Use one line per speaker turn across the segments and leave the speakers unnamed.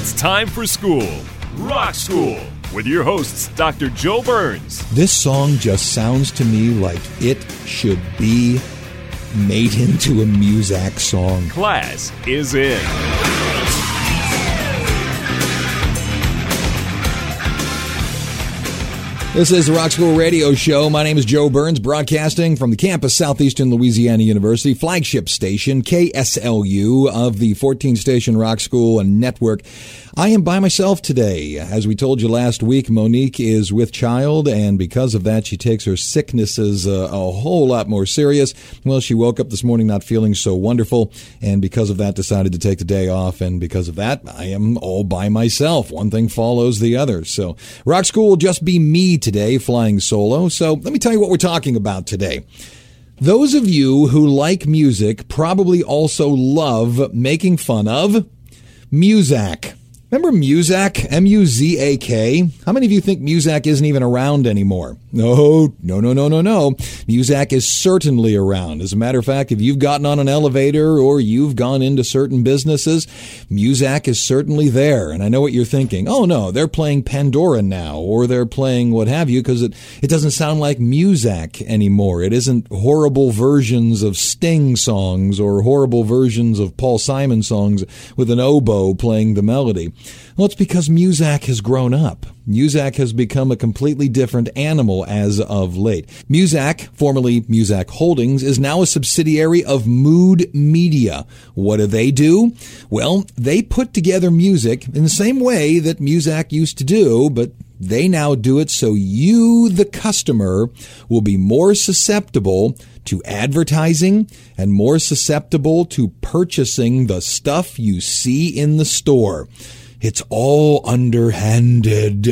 It's time for school. Rock School with your hosts, Dr. Joe Burns.
This song just sounds to me like it should be made into a Muzak song.
Class is in.
This is the Rock School Radio Show. My name is Joe Burns, broadcasting from the campus Southeastern Louisiana University, flagship station KSLU of the 14 station Rock School and Network. I am by myself today. As we told you last week, Monique is with child, and because of that, she takes her sicknesses uh, a whole lot more serious. Well, she woke up this morning not feeling so wonderful, and because of that, decided to take the day off. And because of that, I am all by myself. One thing follows the other. So, Rock School will just be me today, flying solo. So, let me tell you what we're talking about today. Those of you who like music probably also love making fun of Muzak. Remember Muzak? M U Z A K? How many of you think Muzak isn't even around anymore? No, no, no, no, no, no. Muzak is certainly around. As a matter of fact, if you've gotten on an elevator or you've gone into certain businesses, Muzak is certainly there. And I know what you're thinking. Oh no, they're playing Pandora now, or they're playing what have you, because it, it doesn't sound like Muzak anymore. It isn't horrible versions of Sting songs or horrible versions of Paul Simon songs with an oboe playing the melody. Well, it's because Muzak has grown up. Muzak has become a completely different animal as of late. Muzak, formerly Muzak Holdings, is now a subsidiary of Mood Media. What do they do? Well, they put together music in the same way that Muzak used to do, but they now do it so you, the customer, will be more susceptible to advertising and more susceptible to purchasing the stuff you see in the store. It's all underhanded.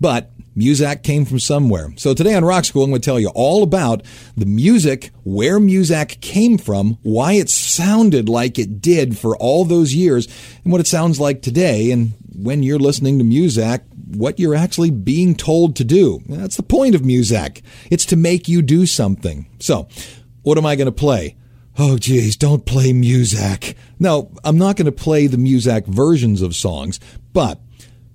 But Muzak came from somewhere. So today on Rock School, I'm going to tell you all about the music, where Muzak came from, why it sounded like it did for all those years, and what it sounds like today. And when you're listening to Muzak, what you're actually being told to do. That's the point of Muzak. It's to make you do something. So, what am I going to play? Oh, geez, don't play Muzak. No, I'm not going to play the Muzak versions of songs, but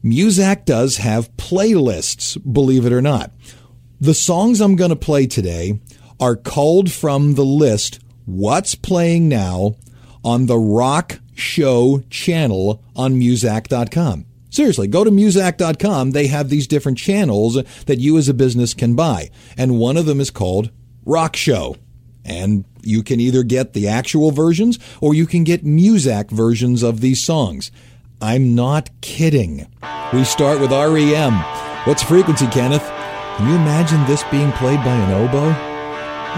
Muzak does have playlists, believe it or not. The songs I'm going to play today are culled from the list What's Playing Now on the Rock Show channel on Muzak.com. Seriously, go to Muzak.com. They have these different channels that you as a business can buy. And one of them is called Rock Show. And you can either get the actual versions or you can get Muzak versions of these songs. I'm not kidding. We start with REM. What's frequency, Kenneth? Can you imagine this being played by an oboe?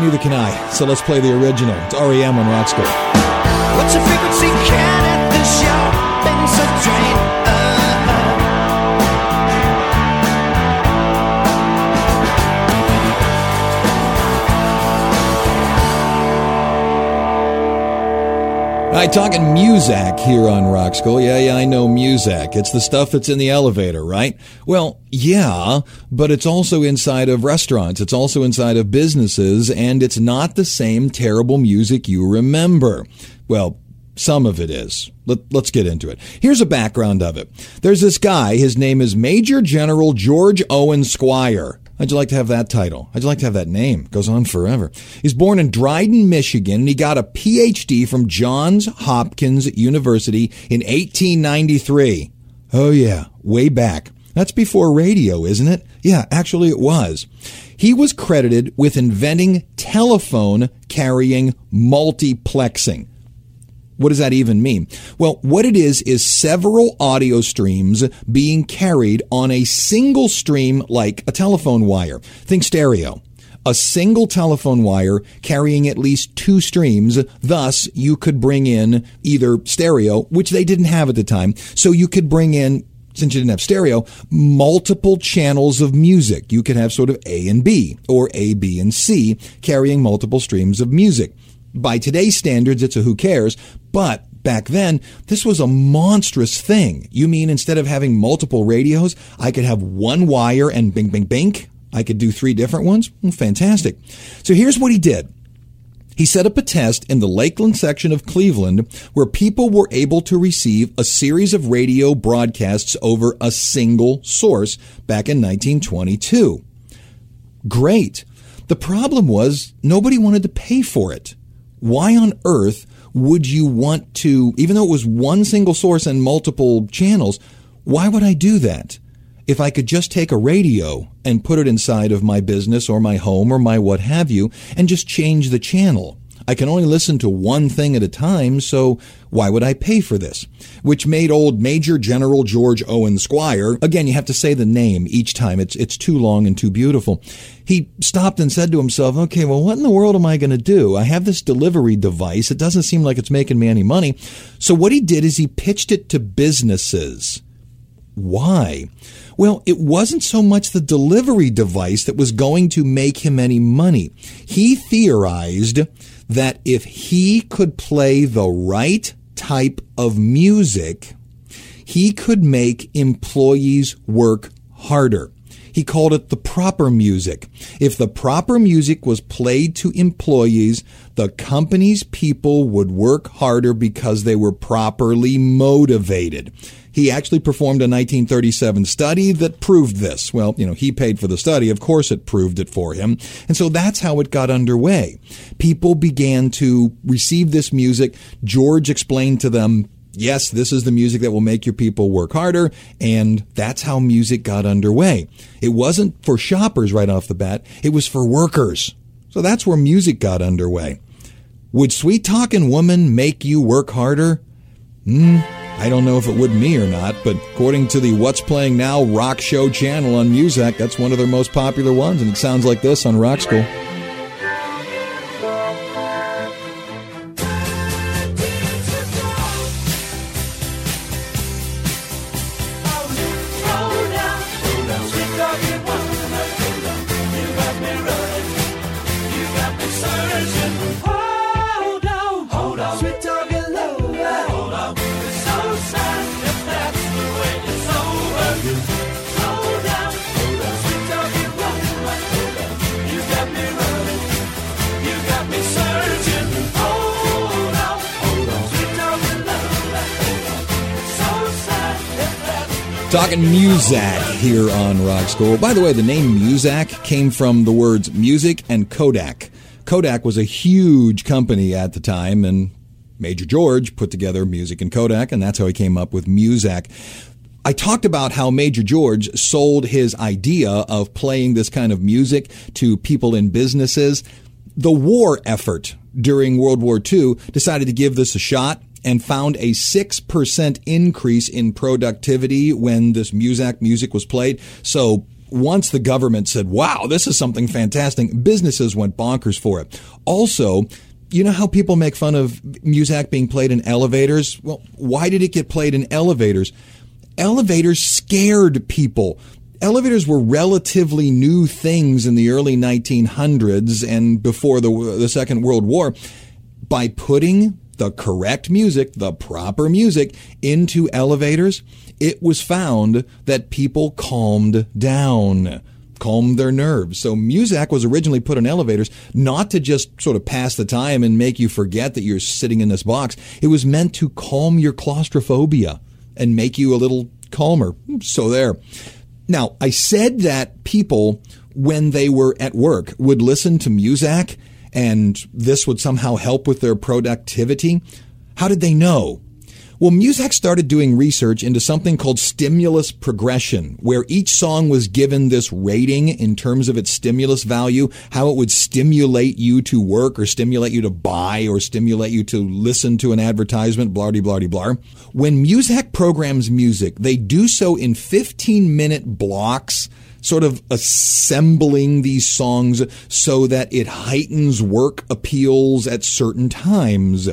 Neither can I. So let's play the original. It's REM on Rock School.
What's your frequency? At the show? Been so drained.
All right, talking Muzak here on Rock School. Yeah, yeah, I know Muzak. It's the stuff that's in the elevator, right? Well, yeah, but it's also inside of restaurants. It's also inside of businesses, and it's not the same terrible music you remember. Well, some of it is. Let, us get into it. Here's a background of it. There's this guy. His name is Major General George Owen Squier. How'd you like to have that title? How'd you like to have that name? Goes on forever. He's born in Dryden, Michigan, and he got a PhD from Johns Hopkins University in 1893. Oh yeah, way back. That's before radio, isn't it? Yeah, actually it was. He was credited with inventing telephone carrying multiplexing. What does that even mean? Well, what it is is several audio streams being carried on a single stream like a telephone wire. Think stereo. a single telephone wire carrying at least two streams. Thus, you could bring in either stereo, which they didn't have at the time. So you could bring in since you didn't have stereo, multiple channels of music. You could have sort of A and B or A, B, and C carrying multiple streams of music. By today's standards, it's a who cares, but back then, this was a monstrous thing. You mean instead of having multiple radios, I could have one wire and bing, bing, bing? I could do three different ones? Mm, fantastic. So here's what he did. He set up a test in the Lakeland section of Cleveland where people were able to receive a series of radio broadcasts over a single source back in 1922. Great. The problem was nobody wanted to pay for it. Why on earth would you want to, even though it was one single source and multiple channels, why would I do that? if I could just take a radio and put it inside of my business or my home or my what have you and just change the channel. I can only listen to one thing at a time, so why would I pay for this? Which made old Major General George Owen Squier, again, you have to say the name each time. It's, it's too long and too beautiful. He stopped and said to himself, okay, well, what in the world am I going to do? I have this delivery device. It doesn't seem like it's making me any money. So what he did is he pitched it to businesses. Why? Well, it wasn't so much the delivery device that was going to make him any money. He theorized that if he could play the right type of music, he could make employees work harder. He called it the proper music. If the proper music was played to employees, the company's people would work harder because they were properly motivated. He actually performed a 1937 study that proved this. Well, you know, he paid for the study. Of course, it proved it for him. And so that's how it got underway. People began to receive this music. George explained to them yes, this is the music that will make your people work harder. And that's how Muzak got underway. It wasn't for shoppers right off the bat. It was for workers. So that's where Muzak got underway. Would sweet talking woman make you work harder? Hmm. I don't know if it would me or not, but according to the What's Playing Now Rock Show channel on Muzak, that's one of their most popular ones, and it sounds like this on Rock School. Talking Muzak here on Rock School. By the way, the name Muzak came from the words music and Kodak. Kodak was a huge company at the time, and Major George put together music and Kodak, and that's how he came up with Muzak. I talked about how Major George sold his idea of playing this kind of music to people in businesses. The war effort during World War II decided to give this a shot and found a 6% increase in productivity when this Muzak music was played. So once the government said, wow, this is something fantastic, businesses went bonkers for it. Also, you know how people make fun of Muzak being played in elevators? Well, why did it get played in elevators? Elevators scared people. Elevators were relatively new things in the early 1900s and before the, the Second World War. By putting the correct music, the proper music into elevators, it was found that people calmed down calmed their nerves. So Muzak was originally put in elevators not to just sort of pass the time and make you forget that you're sitting in this box. It was meant to calm your claustrophobia and make you a little calmer. So there. Now, I said that people when they were at work would listen to Muzak and this would somehow help with their productivity. How did they know? Well, Muzak started doing research into something called stimulus progression, where each song was given this rating in terms of its stimulus value, how it would stimulate you to work or stimulate you to buy or stimulate you to listen to an advertisement, blah, blah, blah, blah. When Muzak programs music, they do so in 15 minute blocks sort of assembling these songs so that it heightens work appeals at certain times.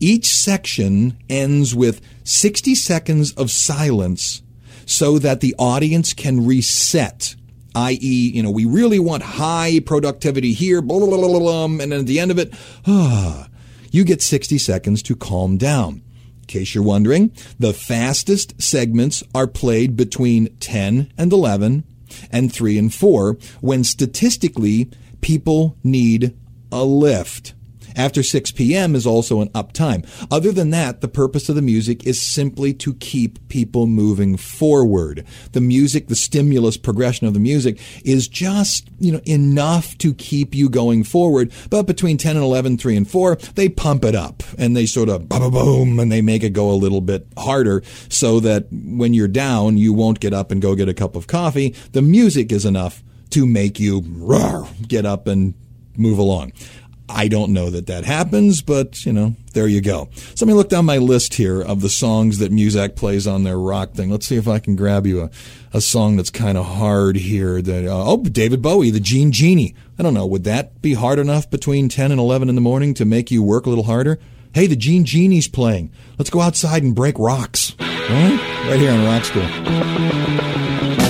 Each section ends with 60 seconds of silence so that the audience can reset i.e., you know, we really want high productivity here, blah, blah, blah, blah, and then at the end of it, ah, you get 60 seconds to calm down. In case you're wondering, the fastest segments are played between 10 and 11 and 3 and 4 when statistically people need a lift. After 6 p.m. is also an uptime. Other than that, the purpose of the music is simply to keep people moving forward. The music, the stimulus progression of the music is just, you know, enough to keep you going forward. But between 10 and 11, 3 and 4, they pump it up and they sort of boom, boom, and they make it go a little bit harder so that when you're down, you won't get up and go get a cup of coffee. The music is enough to make you roar, get up and move along. I don't know that that happens, but you know, there you go. So let me look down my list here of the songs that Muzak plays on their rock thing. Let's see if I can grab you a, a song that's kind of hard here. That uh, oh, David Bowie, the Jean Genie. I don't know. Would that be hard enough between ten and eleven in the morning to make you work a little harder? Hey, the Jean Genie's playing. Let's go outside and break rocks. Right, right here on Rock School.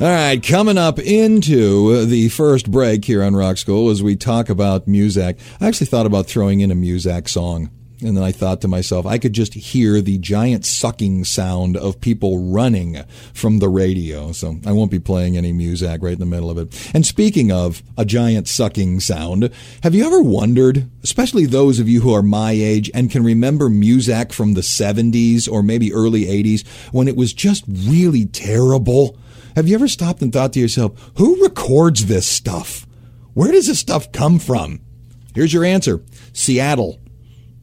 All right, coming up into the first break here on Rock School as we talk about Muzak. I actually thought about throwing in a Muzak song. And then I thought to myself, I could just hear the giant sucking sound of people running from the radio. So I won't be playing any Muzak right in the middle of it. And speaking of a giant sucking sound, have you ever wondered, especially those of you who are my age and can remember Muzak from the 70s or maybe early 80s when it was just really terrible? Have you ever stopped and thought to yourself, who records this stuff? Where does this stuff come from? Here's your answer Seattle.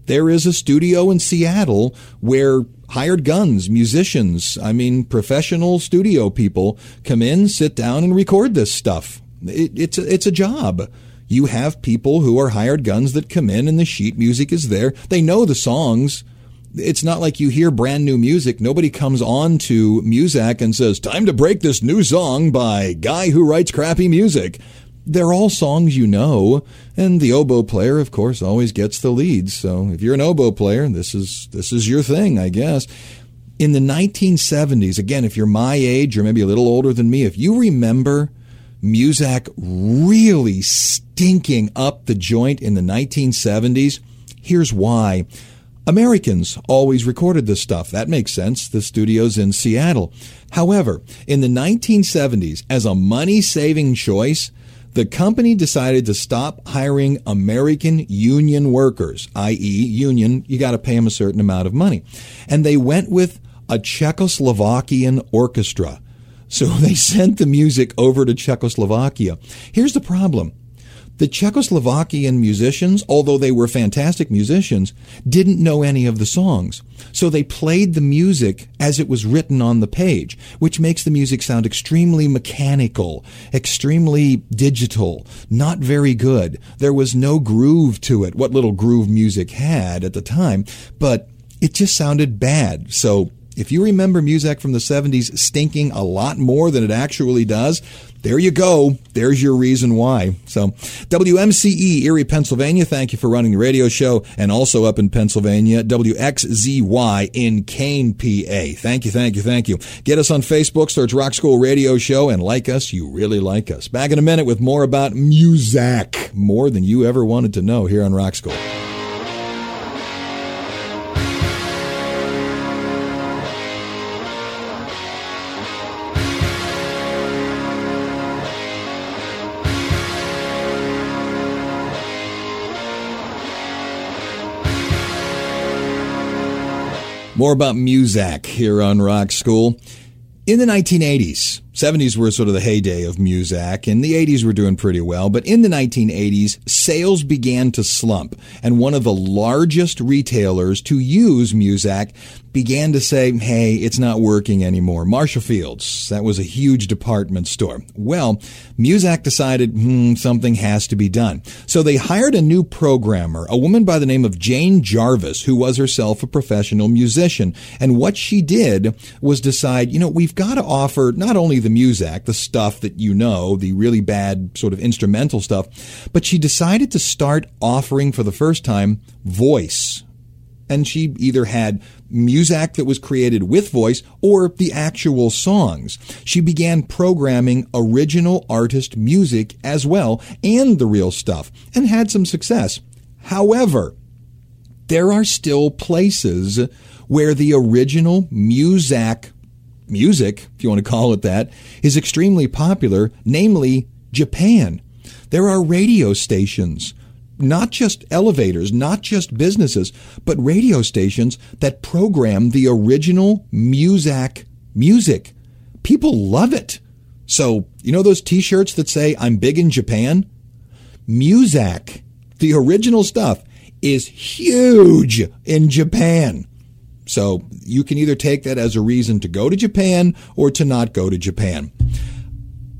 There is a studio in Seattle where hired guns, musicians, I mean, professional studio people come in, sit down, and record this stuff. It, it's, a, it's a job. You have people who are hired guns that come in, and the sheet music is there. They know the songs it's not like you hear brand new music. Nobody comes on to Muzak and says, time to break this new song by guy who writes crappy music. They're all songs you know, and the oboe player, of course, always gets the leads. So if you're an oboe player, this is, this is your thing, I guess. In the 1970s, again, if you're my age or maybe a little older than me, if you remember Muzak really stinking up the joint in the 1970s, here's why. Americans always recorded this stuff. That makes sense. The studio's in Seattle. However, in the 1970s, as a money saving choice, the company decided to stop hiring American union workers, i.e., union, you got to pay them a certain amount of money. And they went with a Czechoslovakian orchestra. So they sent the music over to Czechoslovakia. Here's the problem the Czechoslovakian musicians, although they were fantastic musicians, didn't know any of the songs. So they played the music as it was written on the page, which makes the music sound extremely mechanical, extremely digital, not very good. There was no groove to it, what little groove music had at the time, but it just sounded bad. So if you remember Muzak from the 70s stinking a lot more than it actually does, there you go. There's your reason why. So, WMCE Erie, Pennsylvania, thank you for running the radio show. And also up in Pennsylvania, WXZY in Kane, PA. Thank you, thank you, thank you. Get us on Facebook, search Rock School Radio Show, and like us. You really like us. Back in a minute with more about Muzak. More than you ever wanted to know here on Rock School. More about Muzak here on Rock School. In the 1980s, 70s were sort of the heyday of Muzak, and the 80s were doing pretty well. But in the 1980s, sales began to slump, and one of the largest retailers to use Muzak began to say, hey, it's not working anymore. Marshall Fields, that was a huge department store. Well, Muzak decided, hmm, something has to be done. So they hired a new programmer, a woman by the name of Jane Jarvis, who was herself a professional musician. And what she did was decide, you know, we've got to offer not only the Muzak, the stuff that you know, the really bad sort of instrumental stuff, but she decided to start offering for the first time voice and she either had music that was created with voice or the actual songs. She began programming original artist music as well and the real stuff and had some success. However, there are still places where the original music music, if you want to call it that, is extremely popular, namely Japan. There are radio stations not just elevators, not just businesses, but radio stations that program the original Muzak music. People love it. So, you know those t shirts that say, I'm big in Japan? Muzak, the original stuff, is huge in Japan. So, you can either take that as a reason to go to Japan or to not go to Japan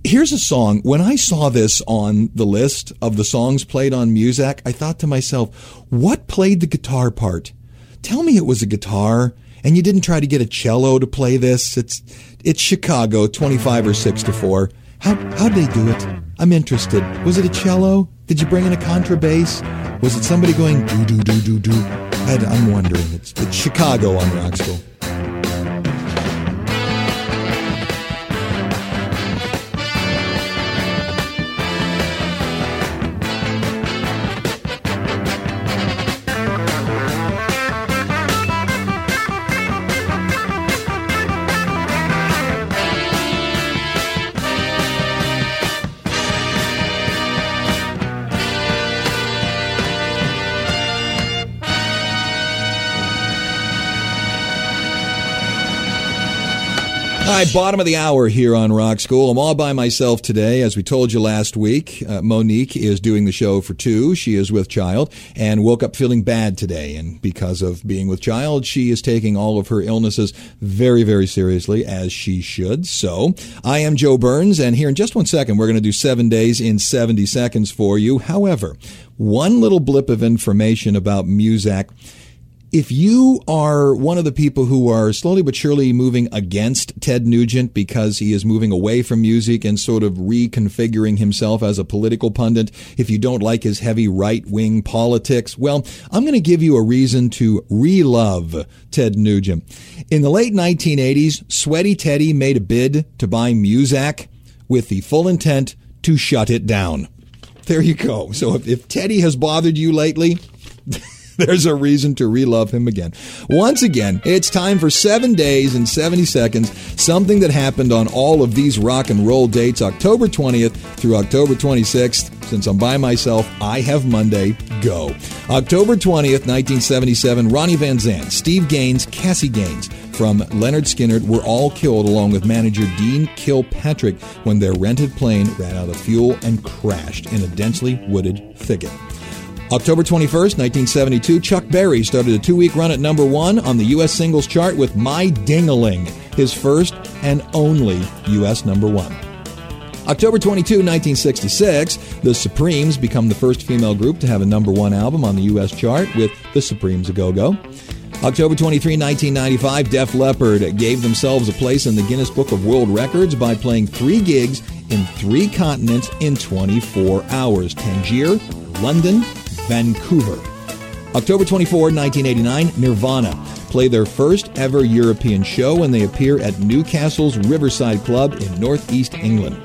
here's a song. When I saw this on the list of the songs played on Muzak, I thought to myself, what played the guitar part? Tell me it was a guitar and you didn't try to get a cello to play this. It's it's Chicago, 25 or 6 to 4. How how'd they do it? I'm interested. Was it a cello? Did you bring in a contrabass? Was it somebody going do do do do do? I, am wondering. It's, it's Chicago on Rock bottom of the hour here on Rock School. I'm all by myself today. As we told you last week, uh, Monique is doing the show for two. She is with child and woke up feeling bad today. And because of being with child, she is taking all of her illnesses very, very seriously, as she should. So I am Joe Burns, and here in just one second, we're going to do seven days in 70 seconds for you. However, one little blip of information about Muzak if you are one of the people who are slowly but surely moving against Ted Nugent because he is moving away from music and sort of reconfiguring himself as a political pundit, if you don't like his heavy right wing politics, well, I'm going to give you a reason to re-love Ted Nugent. In the late 1980s, Sweaty Teddy made a bid to buy Muzak with the full intent to shut it down. There you go. So if, if Teddy has bothered you lately, there's a reason to relove him again. Once again, it's time for seven days and 70 seconds, something that happened on all of these rock and roll dates, October 20th through October 26th. Since I'm by myself, I have Monday. Go. October 20th, 1977, Ronnie Van Zant, Steve Gaines, Cassie Gaines from Lynyrd Skynyrd were all killed along with manager Dean Kilpatrick when their rented plane ran out of fuel and crashed in a densely wooded thicket. October 21st, 1972, Chuck Berry started a two week run at number one on the U.S. singles chart with My Dingaling, his first and only U.S. number one. October 22, 1966, the Supremes become the first female group to have a number one album on the U.S. chart with The Supremes A Go Go. October 23, 1995, Def Leppard gave themselves a place in the Guinness Book of World Records by playing three gigs in three continents in 24 hours Tangier, London, Vancouver. October 24, 1989, Nirvana play their first ever European show when they appear at Newcastle's Riverside Club in northeast England.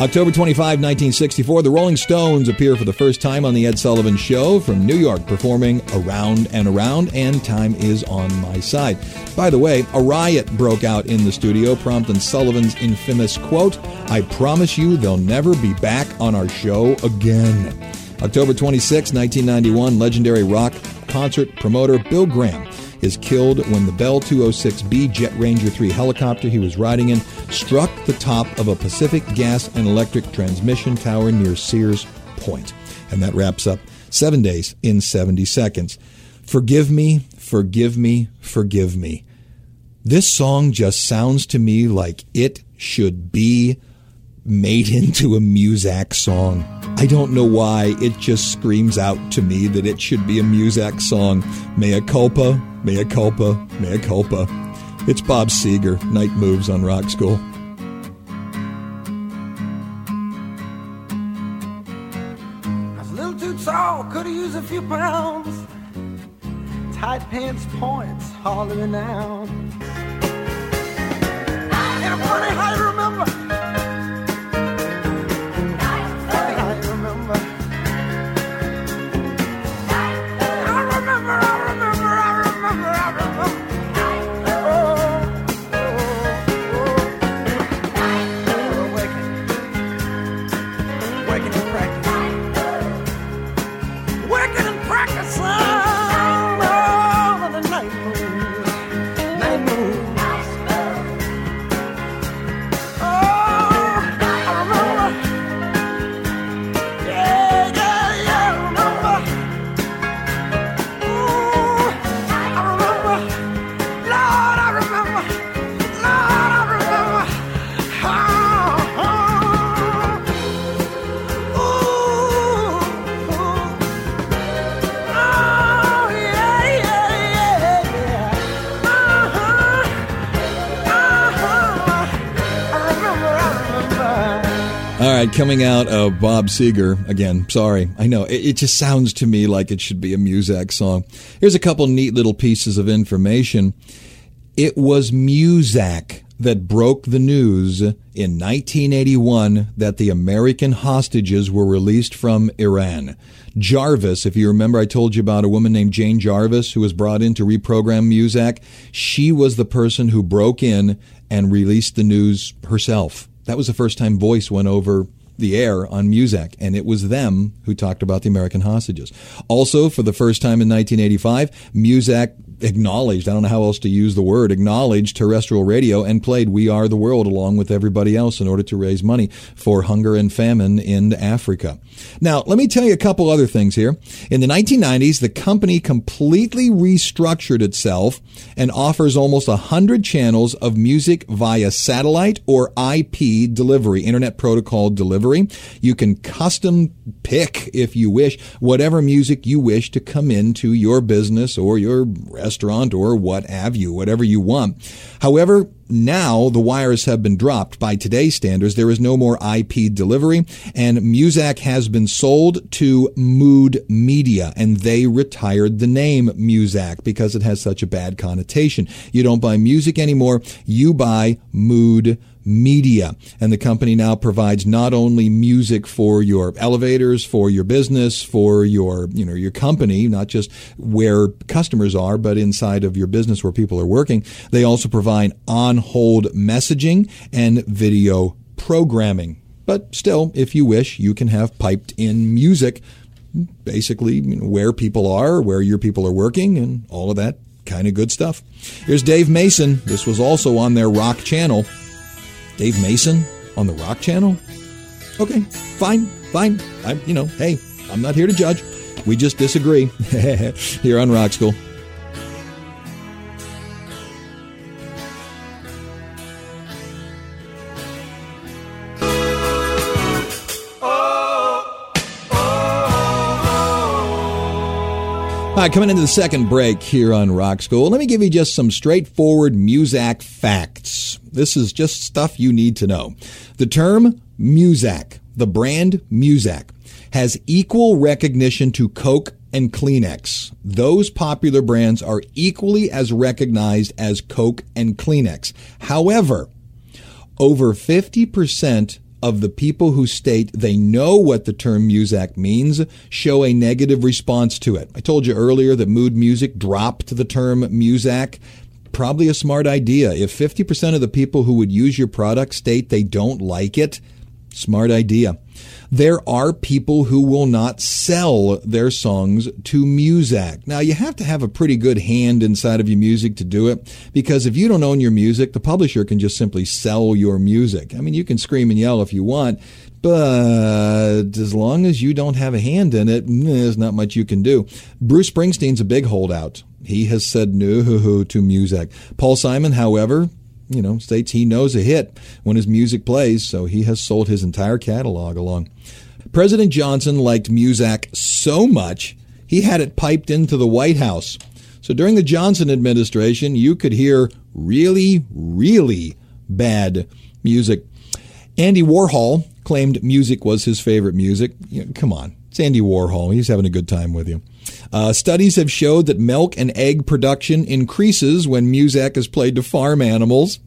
October 25, 1964, the Rolling Stones appear for the first time on The Ed Sullivan Show from New York, performing Around and Around, and Time is on My Side. By the way, a riot broke out in the studio, prompting Sullivan's infamous quote, I promise you they'll never be back on our show again. October 26, 1991, legendary rock concert promoter Bill Graham is killed when the Bell 206B Jet Ranger 3 helicopter he was riding in struck the top of a Pacific gas and electric transmission tower near Sears Point. And that wraps up seven days in 70 seconds. Forgive me, forgive me, forgive me. This song just sounds to me like it should be made into a Muzak song. I don't know why. It just screams out to me that it should be a Muzak song. Mea culpa, mea culpa, mea culpa. It's Bob Seger, Night Moves on Rock School.
I was a little too tall, could have used a few pounds. Tight pants points, hardly renowned. And I'm funny how you remember.
Coming out of Bob Seger again. Sorry, I know it, it just sounds to me like it should be a Muzak song. Here's a couple neat little pieces of information. It was Muzak that broke the news in 1981 that the American hostages were released from Iran. Jarvis, if you remember, I told you about a woman named Jane Jarvis who was brought in to reprogram Muzak. She was the person who broke in and released the news herself. That was the first time voice went over the air on Muzak, and it was them who talked about the American hostages. Also, for the first time in 1985, Muzak acknowledged, I don't know how else to use the word, acknowledged terrestrial radio and played We Are the World along with everybody else in order to raise money for hunger and famine in Africa. Now, let me tell you a couple other things here. In the 1990s, the company completely restructured itself and offers almost 100 channels of music via satellite or IP delivery, Internet Protocol delivery. You can custom pick, if you wish, whatever music you wish to come into your business or your restaurant or what have you, whatever you want. However, now the wires have been dropped by today's standards. There is no more IP delivery and Muzak has been sold to Mood Media and they retired the name Muzak because it has such a bad connotation. You don't buy music anymore. You buy Mood Media. And the company now provides not only music for your elevators, for your business, for your, you know, your company, not just where customers are, but inside of your business where people are working. They also provide on hold messaging and video programming. But still, if you wish, you can have piped in music basically where people are, where your people are working, and all of that kind of good stuff. Here's Dave Mason. This was also on their rock channel. Dave Mason on the rock channel? Okay, fine, fine. I'm, you know, hey, I'm not here to judge. We just disagree here on Rock School. All right, coming into the second break here on Rock School, let me give you just some straightforward Muzak facts. This is just stuff you need to know. The term Muzak, the brand Muzak, has equal recognition to Coke and Kleenex. Those popular brands are equally as recognized as Coke and Kleenex. However, over 50% of the people who state they know what the term Muzak means show a negative response to it. I told you earlier that mood music dropped the term Muzak. Probably a smart idea. If 50% of the people who would use your product state they don't like it, Smart idea. There are people who will not sell their songs to Muzak. Now, you have to have a pretty good hand inside of your music to do it because if you don't own your music, the publisher can just simply sell your music. I mean, you can scream and yell if you want, but as long as you don't have a hand in it, mm, there's not much you can do. Bruce Springsteen's a big holdout. He has said no to Muzak. Paul Simon, however, you know, states he knows a hit when his music plays, so he has sold his entire catalog along. President Johnson liked Muzak so much, he had it piped into the White House. So during the Johnson administration, you could hear really, really bad Muzak. Andy Warhol claimed music was his favorite music. You know, come on, it's Andy Warhol. He's having a good time with you. Uh, studies have showed that milk and egg production increases when Muzak is played to farm animals.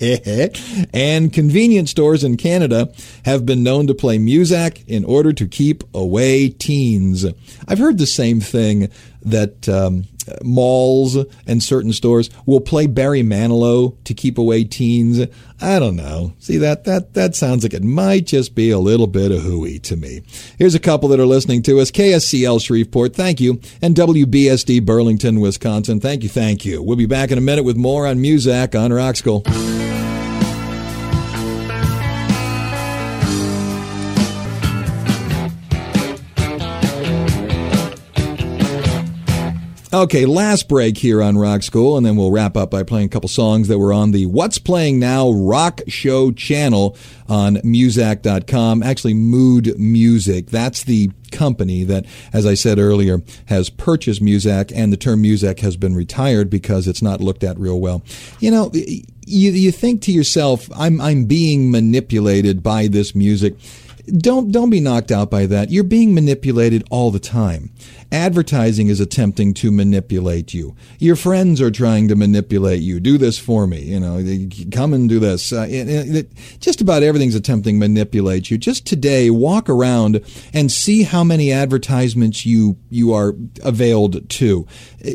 and convenience stores in Canada have been known to play Muzak in order to keep away teens. I've heard the same thing that um, malls and certain stores will play Barry Manilow to keep away teens. I don't know. See that that that sounds like it might just be a little bit of hooey to me. Here's a couple that are listening to us: KSCL Shreveport, thank you, and WBSD Burlington, Wisconsin, thank you, thank you. We'll be back in a minute with more on Muzak on Rock School. Okay, last break here on Rock School, and then we'll wrap up by playing a couple songs that were on the What's Playing Now Rock Show channel on Muzak.com. Actually, Mood Music. That's the company that, as I said earlier, has purchased Muzak, and the term Muzak has been retired because it's not looked at real well. You know, you, you think to yourself, I'm, I'm being manipulated by this music don't don't be knocked out by that. You're being manipulated all the time. Advertising is attempting to manipulate you. Your friends are trying to manipulate you. Do this for me. You know, come and do this. Uh, it, it, just about everything's attempting to manipulate you. Just today, walk around and see how many advertisements you you are availed to.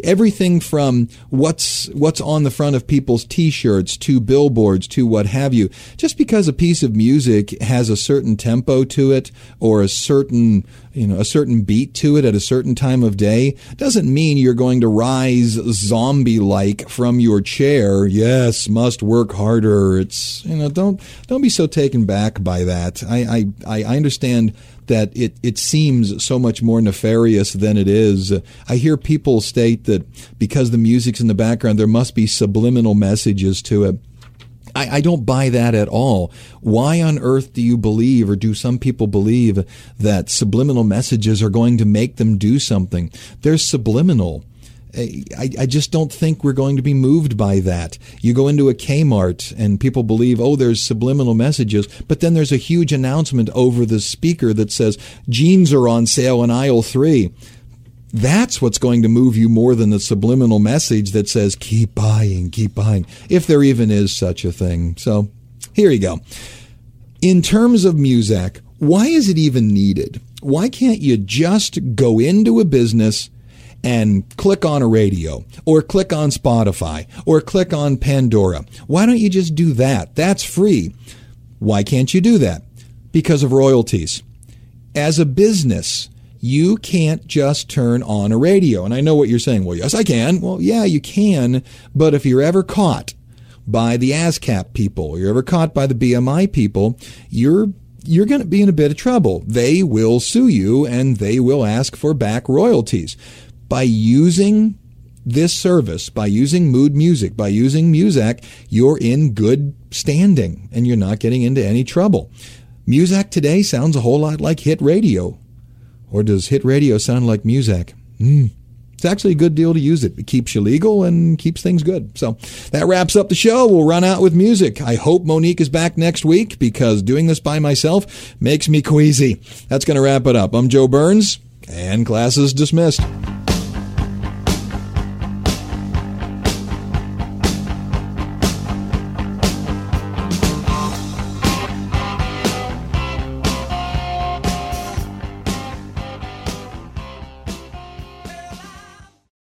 Everything from what's what's on the front of people's T-shirts to billboards to what have you. Just because a piece of music has a certain tempo to it or a certain you know a certain beat to it at a certain time of day doesn't mean you're going to rise zombie like from your chair yes must work harder it's you know don't don't be so taken back by that i i i understand that it, it seems so much more nefarious than it is. I hear people state that because the music's in the background, there must be subliminal messages to it. I, I, don't buy that at all. Why on earth do you believe, or do some people believe, that subliminal messages are going to make them do something? They're subliminal. I, I just don't think we're going to be moved by that. You go into a Kmart and people believe, oh, there's subliminal messages, but then there's a huge announcement over the speaker that says, jeans are on sale in aisle three. That's what's going to move you more than the subliminal message that says, keep buying, keep buying, if there even is such a thing. So here you go. In terms of Muzak, why is it even needed? Why can't you just go into a business and click on a radio or click on Spotify or click on Pandora? Why don't you just do that? That's free. Why can't you do that? Because of royalties. As a business, you can't just turn on a radio. And I know what you're saying. Well, yes, I can. Well, yeah, you can. But if you're ever caught by the ASCAP people, you're ever caught by the BMI people, you're you're going to be in a bit of trouble. They will sue you and they will ask for back royalties. By using this service, by using Mood Music, by using Muzak, you're in good standing and you're not getting into any trouble. Muzak today sounds a whole lot like hit radio or does hit radio sound like Muzak? Hmm. It's actually a good deal to use it. It keeps you legal and keeps things good. So that wraps up the show. We'll run out with music. I hope Monique is back next week because doing this by myself makes me queasy. That's going to wrap it up. I'm Joe Burns, and class is dismissed.